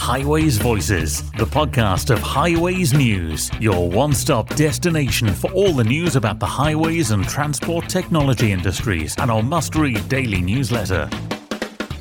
Highways Voices, the podcast of Highways News, your one stop destination for all the news about the highways and transport technology industries, and our must read daily newsletter.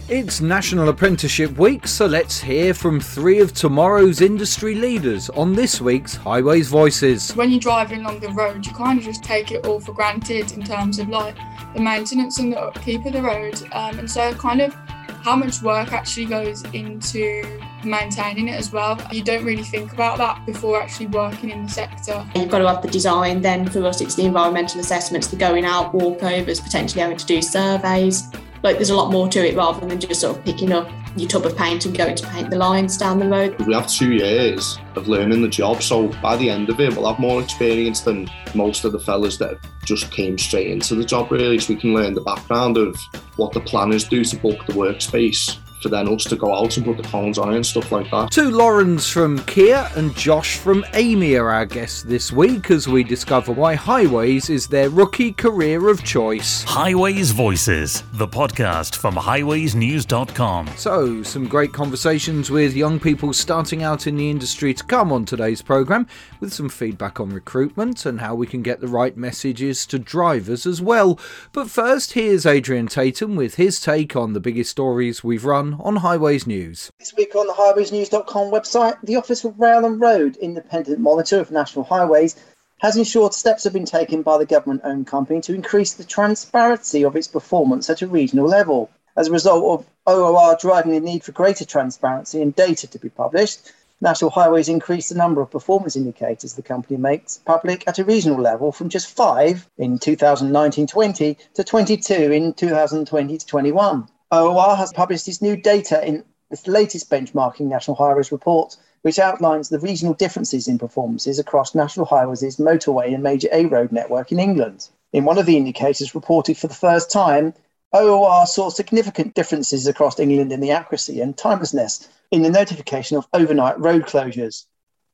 It's National Apprenticeship Week, so let's hear from three of tomorrow's industry leaders on this week's Highways Voices. When you're driving along the road, you kind of just take it all for granted in terms of like the maintenance and the upkeep of the road. Um, and so, kind of how much work actually goes into maintaining it as well. You don't really think about that before actually working in the sector. You've got to have the design, then for us, it's the environmental assessments, the going out, walkovers, potentially having to do surveys. Like there's a lot more to it rather than just sort of picking up your tub of paint and going to paint the lines down the road. We have two years of learning the job, so by the end of it, we'll have more experience than most of the fellas that just came straight into the job, really. So we can learn the background of what the planners do to book the workspace for then us to go out and put the cones on it and stuff like that. Two Laurens from Kier and Josh from Amey are our guests this week as we discover why Highways is their rookie career of choice. Highways Voices, the podcast from highwaysnews.com. So, some great conversations with young people starting out in the industry to come on today's programme, with some feedback on recruitment and how we can get the right messages to drivers as well. But first, here's Adrian Tatum with his take on the biggest stories we've run on Highways News. This week on the highwaysnews.com website, the Office of Rail and Road, independent monitor of national highways, has ensured steps have been taken by the government owned company to increase the transparency of its performance at a regional level. As a result of ORR driving the need for greater transparency and data to be published, National Highways increased the number of performance indicators the company makes public at a regional level from just five in 2019 20 to 22 in 2020 21. ORR has published its new data in its latest benchmarking National Highways report, which outlines the regional differences in performances across National Highways' motorway and major A road network in England. In one of the indicators reported for the first time, Oh, ORR saw significant differences across England in the accuracy and timelessness in the notification of overnight road closures.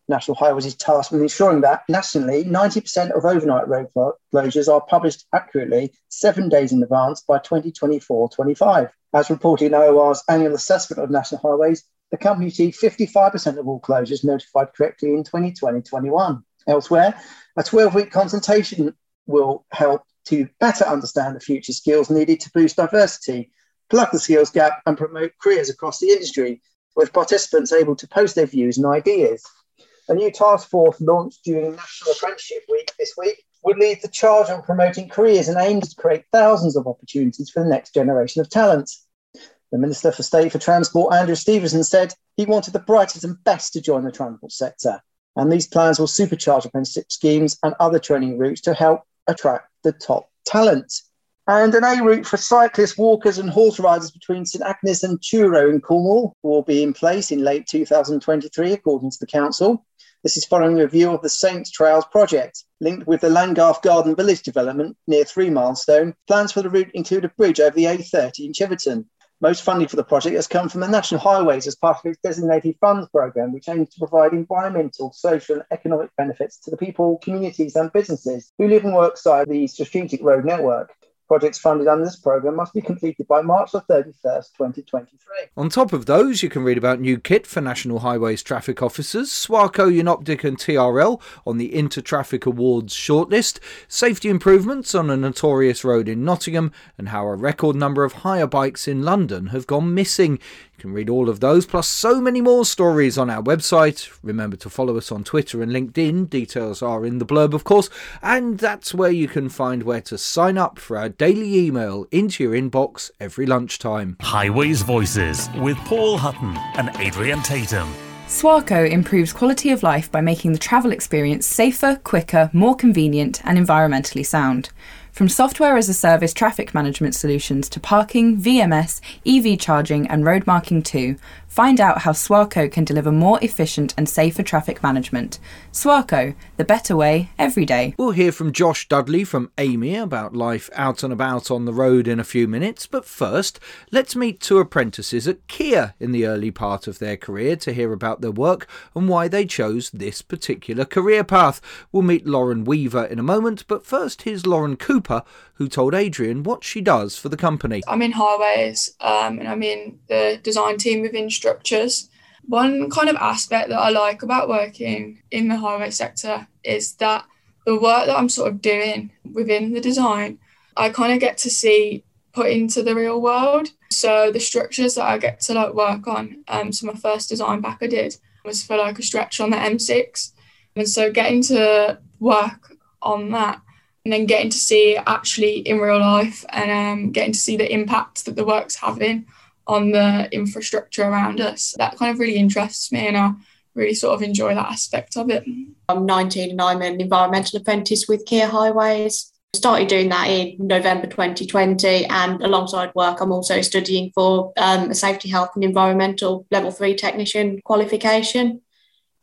National Highways is tasked with ensuring that nationally 90% of overnight road closures are published accurately seven days in advance by 2024 25. As reported in ORR's annual assessment of national highways, the company achieved 55% of all closures notified correctly in 2020 21. Elsewhere, a 12 week consultation will help to better understand the future skills needed to boost diversity, plug the skills gap, and promote careers across the industry, with participants able to post their views and ideas. A new task force launched during National Apprenticeship Week this week would lead the charge on promoting careers and aims to create thousands of opportunities for the next generation of talent. The Minister for State for Transport, Andrew Stephenson, said he wanted the brightest and best to join the transport sector. And these plans will supercharge apprenticeship schemes and other training routes to help attract the top talent. And an A route for cyclists, walkers, and horse riders between St Agnes and Truro in Cornwall will be in place in late 2023, according to the council. This is following a review of the Saints Trails project. Linked with the Langarth Garden Village development near Three Milestone, plans for the route include a bridge over the A30 in Chiverton. Most funding for the project has come from the National Highways as part of its designated funds programme, which aims to provide environmental, social, and economic benefits to the people, communities, and businesses who live and work side of the strategic road network. Projects funded under this programme must be completed by March the 31st, 2023. On top of those, you can read about new kit for National Highways traffic officers, Swarco, Unoptic, and TRL on the Intertraffic Awards shortlist, safety improvements on a notorious road in Nottingham, and how a record number of hire bikes in London have gone missing. You can read all of those, plus so many more stories on our website. Remember to follow us on Twitter and LinkedIn. Details are in the blurb, of course, and that's where you can find where to sign up for our daily email into your inbox every lunchtime. Highways Voices with Paul Hutton and Adrian Tatum. Swarco improves quality of life by making the travel experience safer, quicker, more convenient, and environmentally sound. From software as a service traffic management solutions to parking, VMS, EV charging, and road marking too, find out how Swarco can deliver more efficient and safer traffic management. Swarco, the better way every day. We'll hear from Josh Dudley from Amey about life out and about on the road in a few minutes, but first, let's meet two apprentices at Kier in the early part of their career to hear about their work and why they chose this particular career path. We'll meet Lauren Weaver in a moment, but first here's Lauren Cooper, who told Adrian what she does for the company. I'm in highways um, and I'm in the design team within structures. One kind of aspect that I like about working in the highway sector is that the work that I'm sort of doing within the design, I kind of get to see put into the real world. So the structures that I get to like work on, um, so my first design back I did was for like a stretch on the M6. And so getting to work on that and then getting to see it actually in real life and um, getting to see the impact that the work's having on the infrastructure around us. That kind of really interests me and I really sort of enjoy that aspect of it. I'm 19 and I'm an environmental apprentice with Kier Highways. Started doing that in November 2020, and alongside work, I'm also studying for um, a safety, health, and environmental level three technician qualification.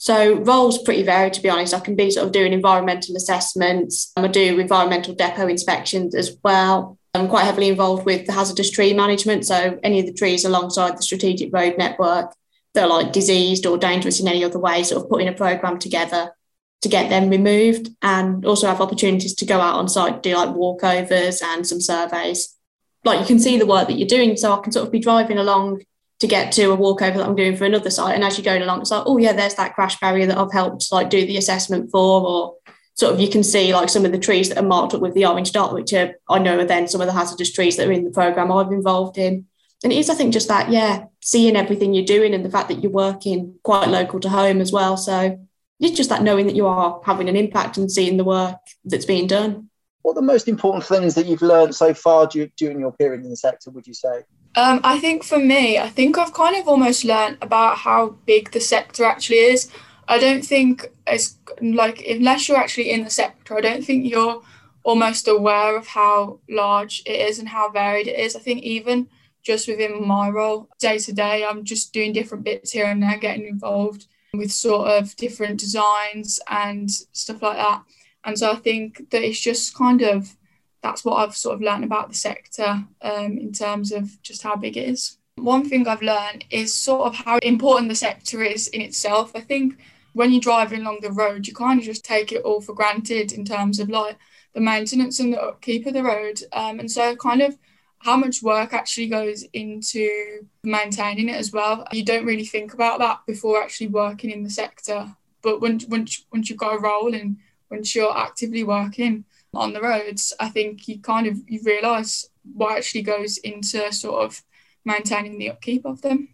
So roles pretty varied, to be honest. I can be sort of doing environmental assessments. I do environmental depot inspections as well. I'm quite heavily involved with the hazardous tree management. So any of the trees alongside the strategic road network that are like diseased or dangerous in any other way, sort of putting a program together to get them removed and also have opportunities to go out on site, do like walkovers and some surveys. Like you can see the work that you're doing. So I can sort of be driving along to get to a walkover that I'm doing for another site. And as you're going along, it's like, oh yeah, there's that crash barrier that I've helped like do the assessment for, or sort of you can see like some of the trees that are marked up with the orange dot, which are, I know are then some of the hazardous trees that are in the program I've involved in. And it is, I think, just that, yeah, seeing everything you're doing and the fact that you're working quite local to home as well. So it's just that knowing that you are having an impact and seeing the work that's being done. What are the most important things that you've learned so far during your period in the sector, would you say? Um, I think for me, I think I've kind of almost learned about how big the sector actually is. I don't think it's like unless you're actually in the sector, I don't think you're almost aware of how large it is and how varied it is. I think even just within my role, day to day, I'm just doing different bits here and there, getting involved with sort of different designs and stuff like that. And so I think that it's just kind of that's what I've sort of learned about the sector um, in terms of just how big it is. One thing I've learned is sort of how important the sector is in itself. I think when you're driving along the road, you kind of just take it all for granted in terms of like the maintenance and the upkeep of the road. Um, and so, kind of how much work actually goes into maintaining it as well. You don't really think about that before actually working in the sector. But once, once, once you've got a role and once you're actively working, on the roads, I think you kind of you realise what actually goes into sort of maintaining the upkeep of them.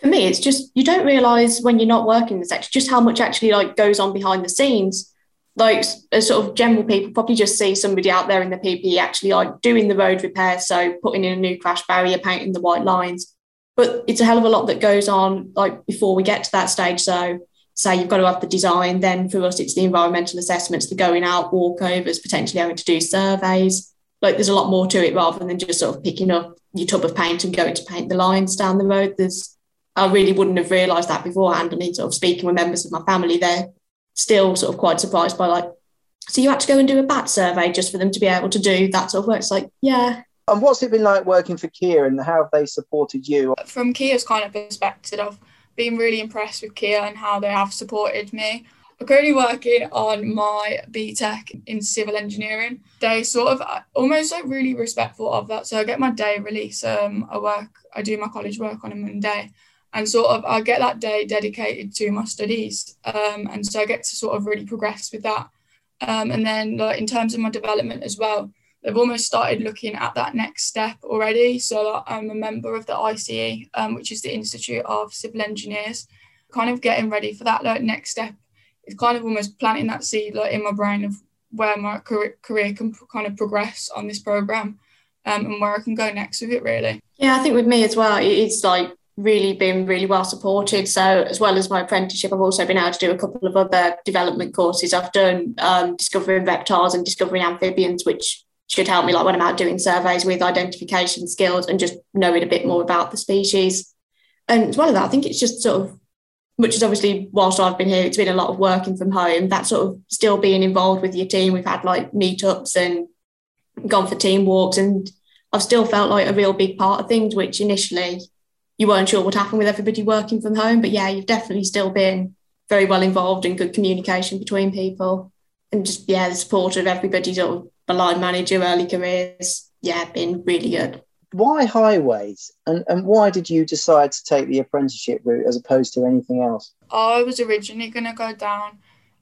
For me, it's just you don't realise when you're not working the sector just how much actually like goes on behind the scenes. Like as sort of general people probably just see somebody out there in the PPE actually like doing the road repair, so putting in a new crash barrier, painting the white lines. But it's a hell of a lot that goes on like before we get to that stage. So say you've got to have the design, then for us it's the environmental assessments, the going out walkovers, potentially having to do surveys. Like there's a lot more to it rather than just sort of picking up your tub of paint and going to paint the lines down the road. There's I really wouldn't have realised that beforehand. And in sort of speaking with members of my family, they're still sort of quite surprised by like, so you had to go and do a bat survey just for them to be able to do that sort of work. It's like, yeah. And what's it been like working for Kier and how have they supported you? From Kier's kind of perspective of been really impressed with Kier and how they have supported me. I'm currently working on my BTEC in civil engineering. They sort of uh, almost like really respectful of that. So I get my day release. Um, I work, I do my college work on a Monday, and sort of I get that day dedicated to my studies. Um, and so I get to sort of really progress with that. Um, and then like in terms of my development as well, they've almost started looking at that next step already. So I'm a member of the ICE, um, which is the Institute of Civil Engineers, kind of getting ready for that like next step. It's kind of almost planting that seed like in my brain of where my career, can kind of progress on this program um, and where I can go next with it really. Yeah, I think with me as well, it's like really been really well supported. So as well as my apprenticeship, I've also been able to do a couple of other development courses. I've done um, discovering reptiles and discovering amphibians, which should help me like when I'm out doing surveys with identification skills and just knowing a bit more about the species. And as well as that, I think it's just sort of which is obviously whilst I've been here, it's been a lot of working from home. That sort of still being involved with your team. We've had like meetups and gone for team walks, and I've still felt like a real big part of things, which initially you weren't sure what happened with everybody working from home. But yeah, you've definitely still been very well involved in good communication between people. And just yeah, the support of everybody sort of the line manager, early careers, yeah, been really good. why highways and, and why did you decide to take the apprenticeship route as opposed to anything else? I was originally going to go down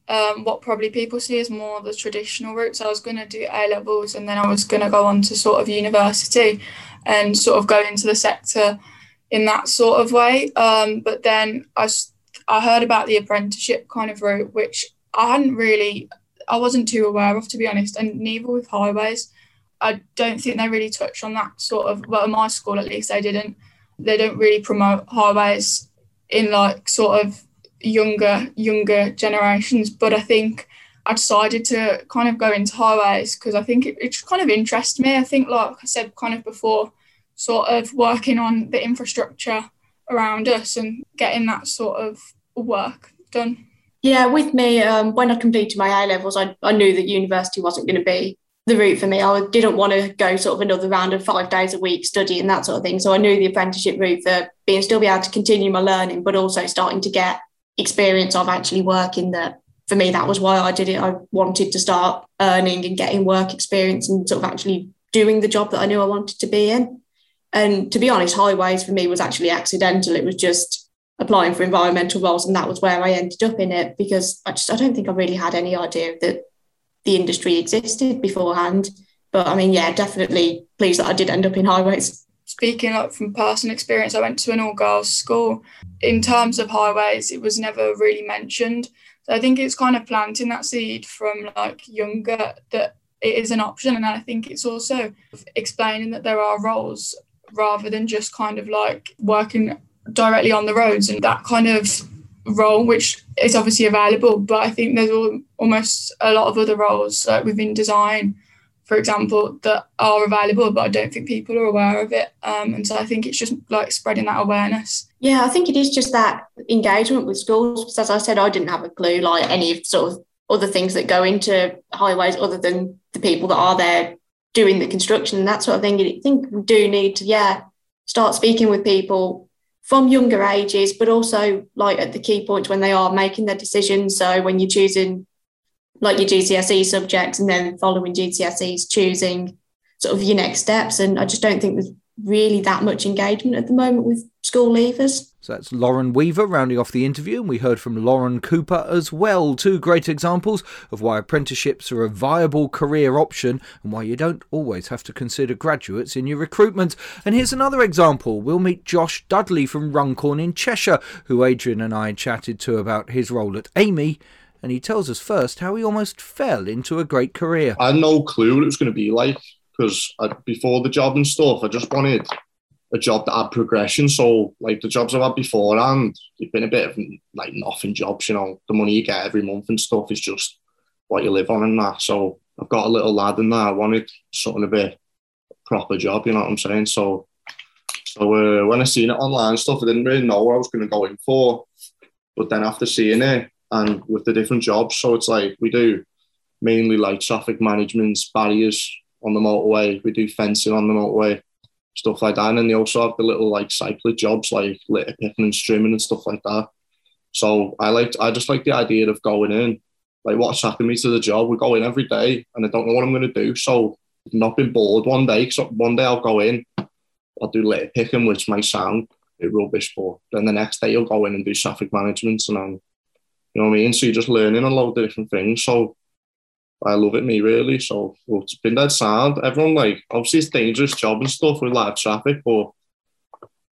um, what probably people see as more the traditional routes. I was going to do A levels and then I was going to go on to sort of university and sort of go into the sector in that sort of way. Um, but then I, I heard about the apprenticeship kind of route, which I hadn't really, I wasn't too aware of, to be honest, and neither with highways. I don't think they really touch on that sort of. Well, at my school at least, they didn't. They don't really promote highways in like sort of younger younger generations. But I think I decided to kind of go into highways because I think it, it kind of interests me. I think, like I said, kind of before, sort of working on the infrastructure around us and getting that sort of work done. Yeah, with me, um, when I completed my A levels, I, I knew that university wasn't going to be the route for me. I didn't want to go sort of another round of five days a week studying that sort of thing. So I knew the apprenticeship route for being still be able to continue my learning, but also starting to get experience of actually working that for me that was why I did it. I wanted to start earning and getting work experience and sort of actually doing the job that I knew I wanted to be in. And to be honest, highways for me was actually accidental. It was just applying for environmental roles, and that was where I ended up in it because I just I don't think I really had any idea that the industry existed beforehand. But I mean, yeah, definitely pleased that I did end up in highways. Speaking up from personal experience, I went to an all girls school. In terms of highways, it was never really mentioned. So I think it's kind of planting that seed from like younger that it is an option. And I think it's also explaining that there are roles rather than just kind of like working directly on the roads and that kind of role, which is obviously available. But I think there's all, almost a lot of other roles, like within design, for example, that are available, but I don't think people are aware of it. Um, and so I think it's just like spreading that awareness. Yeah, I think it is just that engagement with schools. Because as I said, I didn't have a clue, like any sort of other things that go into highways other than the people that are there doing the construction and that sort of thing. I think we do need to, yeah, start speaking with people from younger ages, but also like at the key points when they are making their decisions. So when you're choosing like your GCSE subjects and then following GCSEs, choosing sort of your next steps. And I just don't think there's really that much engagement at the moment with school leavers. So that's Lauren Weaver rounding off the interview, and we heard from Lauren Cooper as well. Two great examples of why apprenticeships are a viable career option and why you don't always have to consider graduates in your recruitment. And here's another example. We'll meet Josh Dudley from Runcorn in Cheshire, who Adrian and I chatted to about his role at Amey And he tells us first how he almost fell into a great career. I had no clue what it was going to be like because before the job and stuff, I just wanted a job that had progression. So like the jobs I've had before and it's been a bit of like nothing jobs, you know, the money you get every month and stuff is just what you live on and that. So I've got a little lad in there. I wanted something a bit proper job, you know what I'm saying? So so uh, when I seen it online stuff, I didn't really know what I was going to go in for. But then after seeing it and with the different jobs, so it's like we do mainly like traffic management, barriers on the motorway. We do fencing on the motorway stuff like that. And then they also have the little like cycling jobs like litter picking and streaming and stuff like that. So I like I just like the idea of going in. Like what's attracted me to the job, we go in every day and I don't know what I'm gonna do. So I've not been bored one day. So one day I'll go in, I'll do litter picking, which might sound a rubbish, but then the next day you'll go in and do traffic management and then you know what I mean? So you're just learning a lot of different things. So I love it, me really. So well, it's been that sound. Everyone like obviously it's dangerous job and stuff with live traffic, but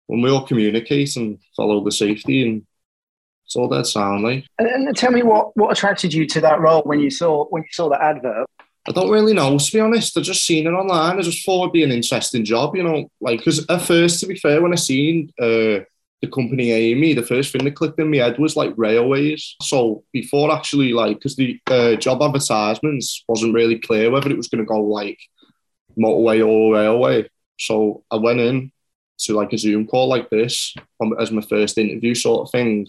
when we all communicate and follow the safety and it's all that sound like. And, and tell me what what attracted you to that role when you saw when you saw the advert. I don't really know, to be honest. I just seen it online. I just thought it'd be an interesting job, you know. Like, because at first, to be fair, when I seen uh, the company Amey, the first thing that clicked in my head was like railways. So before actually like, because the uh, job advertisements wasn't really clear whether it was going to go like motorway or railway. So I went in to like a Zoom call like this as my first interview sort of thing.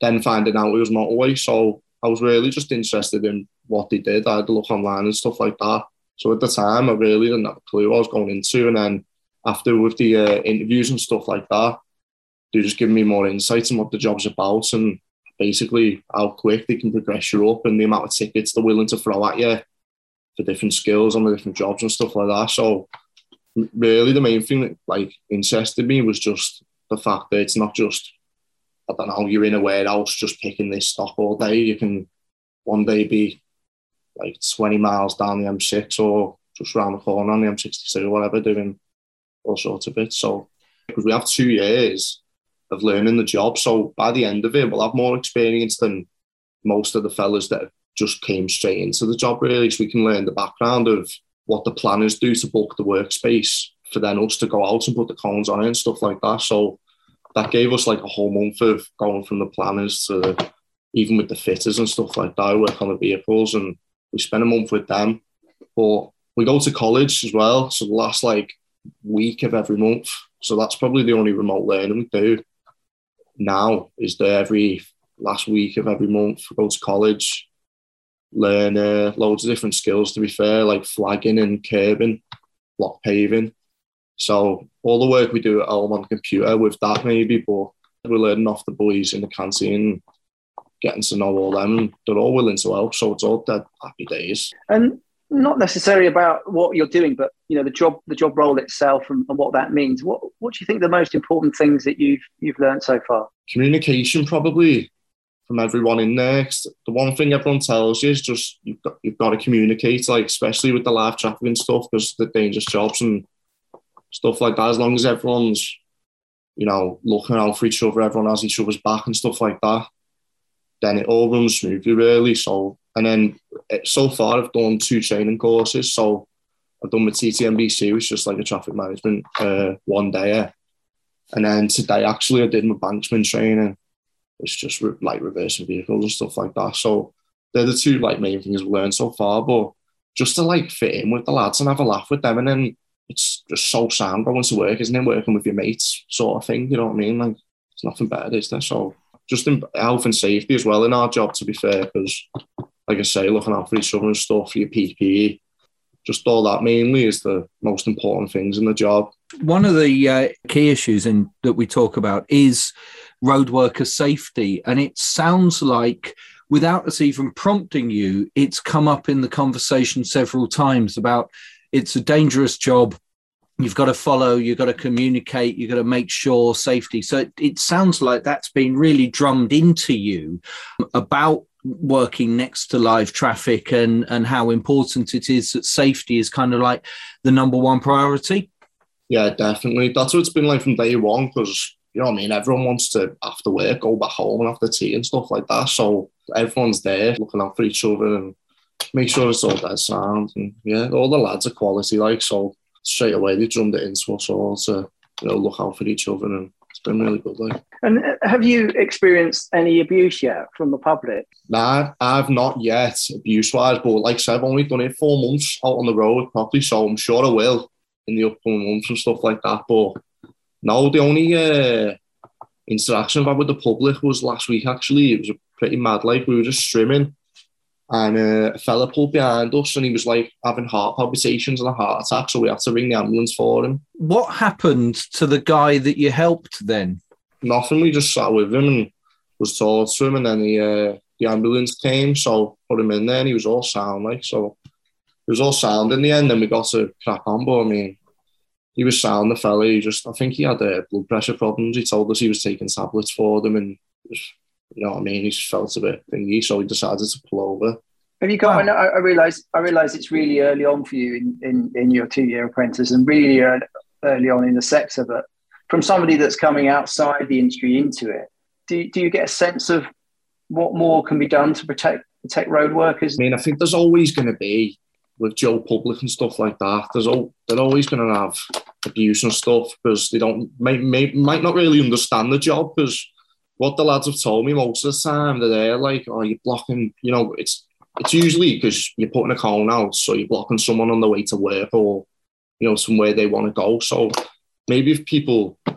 Then finding out it was motorway. So I was really just interested in what they did. I had to look online and stuff like that. So at the time, I really didn't have a clue what I was going into. And then after with the uh, interviews and stuff like that, they just give me more insights on what the job's about and basically how quick they can progress you up and the amount of tickets they're willing to throw at you for different skills on the different jobs and stuff like that. So really the main thing that like interested me was just the fact that it's not just I don't know you're in a warehouse just picking this stock all day. You can one day be like 20 miles down the M6 or just round the corner on the M62 or whatever, doing all sorts of bits. So because we have two years of learning the job, so by the end of it, we'll have more experience than most of the fellas that just came straight into the job. Really, so we can learn the background of what the planners do to book the workspace for then us to go out and put the cones on it and stuff like that. So that gave us like a whole month of going from the planners to even with the fitters and stuff like that, work on the vehicles and we spent a month with them. But we go to college as well. So the last like week of every month. So that's probably the only remote learning we do now is there every last week of every month. We go to college, learn uh, loads of different skills to be fair, like flagging and curbing, block paving. So all the work we do at home on the computer with that maybe, but we're learning off the boys in the canteen, getting to know all them, they're all willing to help. So it's all dead happy days. And not necessarily about what you're doing, but you know the job, the job role itself, and, and, what that means. What What do you think the most important things that you've you've learned so far? Communication, probably from everyone in there. The one thing everyone tells you is just you've got you've got to communicate, like especially with the live traffic and stuff, because the dangerous jobs and stuff like that. As long as everyone's you know looking out for each other, everyone has each other's back and stuff like that, then it all runs smoothly, really. So and then eh, so far, I've done two training courses. So I've done my TTMBC, which is just like a traffic management uh, one day. And then today, actually, I did my banksman training. It's just re- like reversing vehicles and stuff like that. So they're the two like main things we've learned so far. But just to like fit in with the lads and have a laugh with them, and then it's just so sound going to work, isn't it? Working with your mates, sort of thing. You know what I mean? Like it's nothing better, is there? So just in health and safety as well in our job, to be fair, because like I say, looking out for each other and stuff, for your PPE, just all that mainly is the most important things in the job. One of the uh, key issues in, that we talk about is road worker safety. And it sounds like, without us even prompting you, it's come up in the conversation several times about it's a dangerous job. You've got to follow, you've got to communicate, you've got to make sure safety. So it, it sounds like that's been really drummed into you about working next to live traffic and and how important it is that safety is kind of like the number one priority. Yeah definitely. That's what it's been like from day one because you know what I mean? Everyone wants to after work go back home and after tea and stuff like that. So everyone's there looking out for each other and make sure it's all dead sound. And yeah all the lads are quality like so straight away they drummed it into us all to you know look out for each other and it's been really good. Like. And uh, have you experienced any abuse yet from the public? Nah, I've not yet abuse wise, but like I said, I've only done it four months out on the road properly, so I'm sure I will in the upcoming months and stuff like that. But no, the only uh, interaction I've had with the public was last week. Actually, it was pretty mad. Like we were just streaming, and uh, a fella pulled behind us and he was like having heart palpitations and a heart attack. So we had to ring the ambulance for him. What happened to the guy that you helped then? Nothing. We just sat with him and was told to him. And then the, uh, the ambulance came. So put him in there and he was all sound. Like, so it was all sound in the end. And we got to crack on. But I mean, he was sound, the fella. He just, I think he had uh, blood pressure problems. He told us he was taking tablets for them and you know what I mean? He just felt a bit thingy, so he decided to pull over. Have you got? Wow. I, know, I realise. I realise it's really early on for you in, in, in your two year apprentice, and really early on in the sector. But from somebody that's coming outside the industry into it, do do you get a sense of what more can be done to protect protect road workers? I mean, I think there's always going to be with Joe Public and stuff like that. There's all they're always going to have abuse and stuff because they don't might, may, might not really understand the job because what the lads have told me most of the time, that they're like, oh, you're blocking, you know, it's it's usually because you're putting a cone out, so you're blocking someone on the way to work or, you know, somewhere they want to go. So maybe if people, I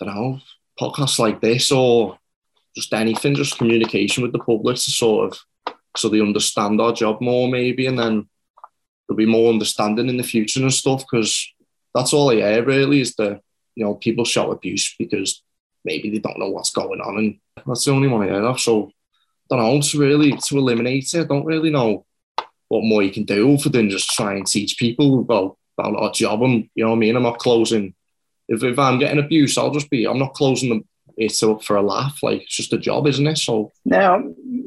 don't know, podcasts like this or just anything, just communication with the public to sort of, so they understand our job more maybe, and then there'll be more understanding in the future and stuff, because that's all I hear really is the, you know, people shout abuse because maybe they don't know what's going on, and that's the only one I heard of. So don't know to really to eliminate it. I don't really know what more you can do other than just try and teach people. Well, about our job. And you know what I mean. I'm not closing. If, if I'm getting abuse, I'll just be. I'm not closing them. It's up for a laugh. Like it's just a job, isn't it? So now,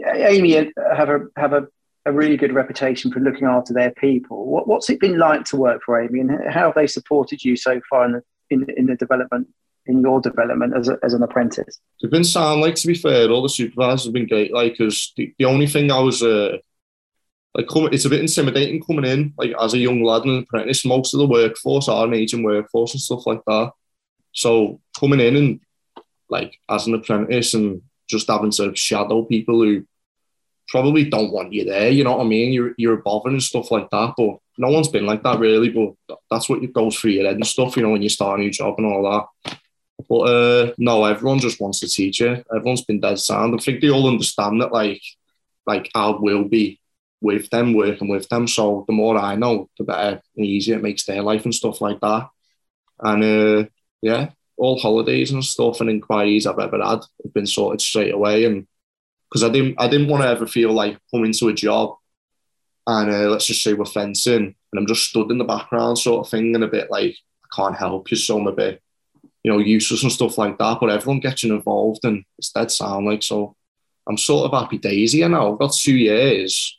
Amey have a have a, a really good reputation for looking after their people. What, what's it been like to work for Amey, and how have they supported you so far in the in, in the development in your development as, a, as an apprentice? They've been sound like to be fair. All the supervisors have been great. Like, because the, the only thing I was uh, like, come, it's a bit intimidating coming in like as a young lad and an apprentice. Most of the workforce are an aging workforce and stuff like that. So coming in and like as an apprentice and just having to shadow people who probably don't want you there. You know what I mean? You're you're above and stuff like that. But no one's been like that really. But that's what goes through your head and stuff. You know when you start a new job and all that. But uh, no, everyone just wants to teach you. Everyone's been dead sound. I think they all understand that, like, like I will be with them, working with them. So the more I know, the better and easier it makes their life and stuff like that. And uh, yeah, all holidays and stuff and inquiries I've ever had have been sorted straight away. And because I didn't, I didn't want to ever feel like coming to a job and uh, let's just say we're fencing and I'm just stood in the background sort of thing and a bit like I can't help you, so I'm a bit you know, useless and stuff like that. But everyone gets involved and it's dead sound like so. I'm sort of happy daisy you know. I've got two years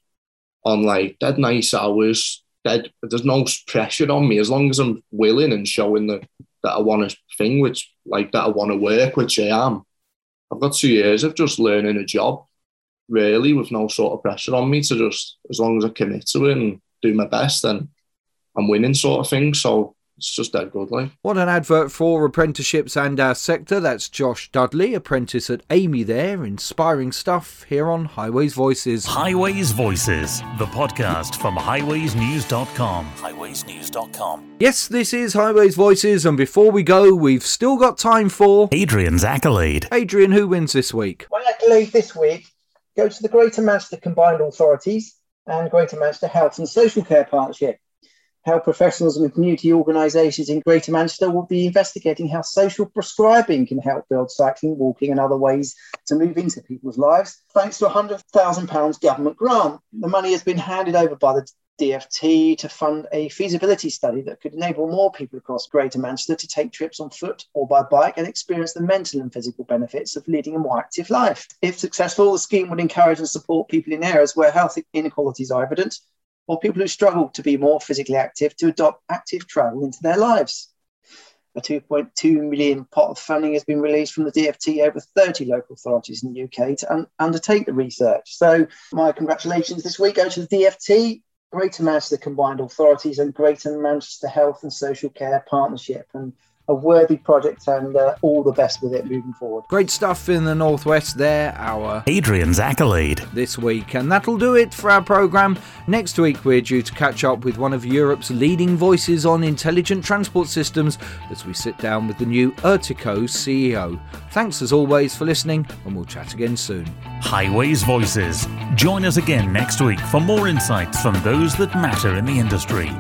on like dead nice hours. Dead there's no pressure on me as long as I'm willing and showing that that I want a thing, which like that I want to work, which I am. I've got two years of just learning a job, really, with no sort of pressure on me to just as long as I commit to it and do my best, then I'm winning sort of thing. So it's just that good, like. What an advert for apprenticeships and our sector. That's Josh Dudley, apprentice at Amey there. Inspiring stuff here on Highways Voices. Highways Voices, the podcast from highwaysnews.com. Highwaysnews.com. Yes, this is Highways Voices, and before we go, we've still got time for Adrian's accolade. Adrian, who wins this week? My accolade this week goes to the Greater Manchester Combined Authorities and Greater Manchester Health and Social Care Partnership health professionals and community organisations in Greater Manchester will be investigating how social prescribing can help build cycling, walking, and other ways to move into people's lives. Thanks to a £100,000 government grant, the money has been handed over by the DFT to fund a feasibility study that could enable more people across Greater Manchester to take trips on foot or by bike and experience the mental and physical benefits of leading a more active life. If successful, the scheme would encourage and support people in areas where health inequalities are evident or people who struggle to be more physically active to adopt active travel into their lives. A 2.2 million pot of funding has been released from the DFT over 30 local authorities in the UK to un- undertake the research. So, my congratulations this week go to the DFT, Greater Manchester Combined Authorities, and Greater Manchester Health and Social Care Partnership. And a worthy project and uh, all the best with it moving forward. Great stuff in the Northwest there, our Adrian's accolade this week. And that'll do it for our programme. Next week, we're due to catch up with one of Europe's leading voices on intelligent transport systems as we sit down with the new Ertico CEO. Thanks as always for listening, and we'll chat again soon. Highways Voices. Join us again next week for more insights from those that matter in the industry.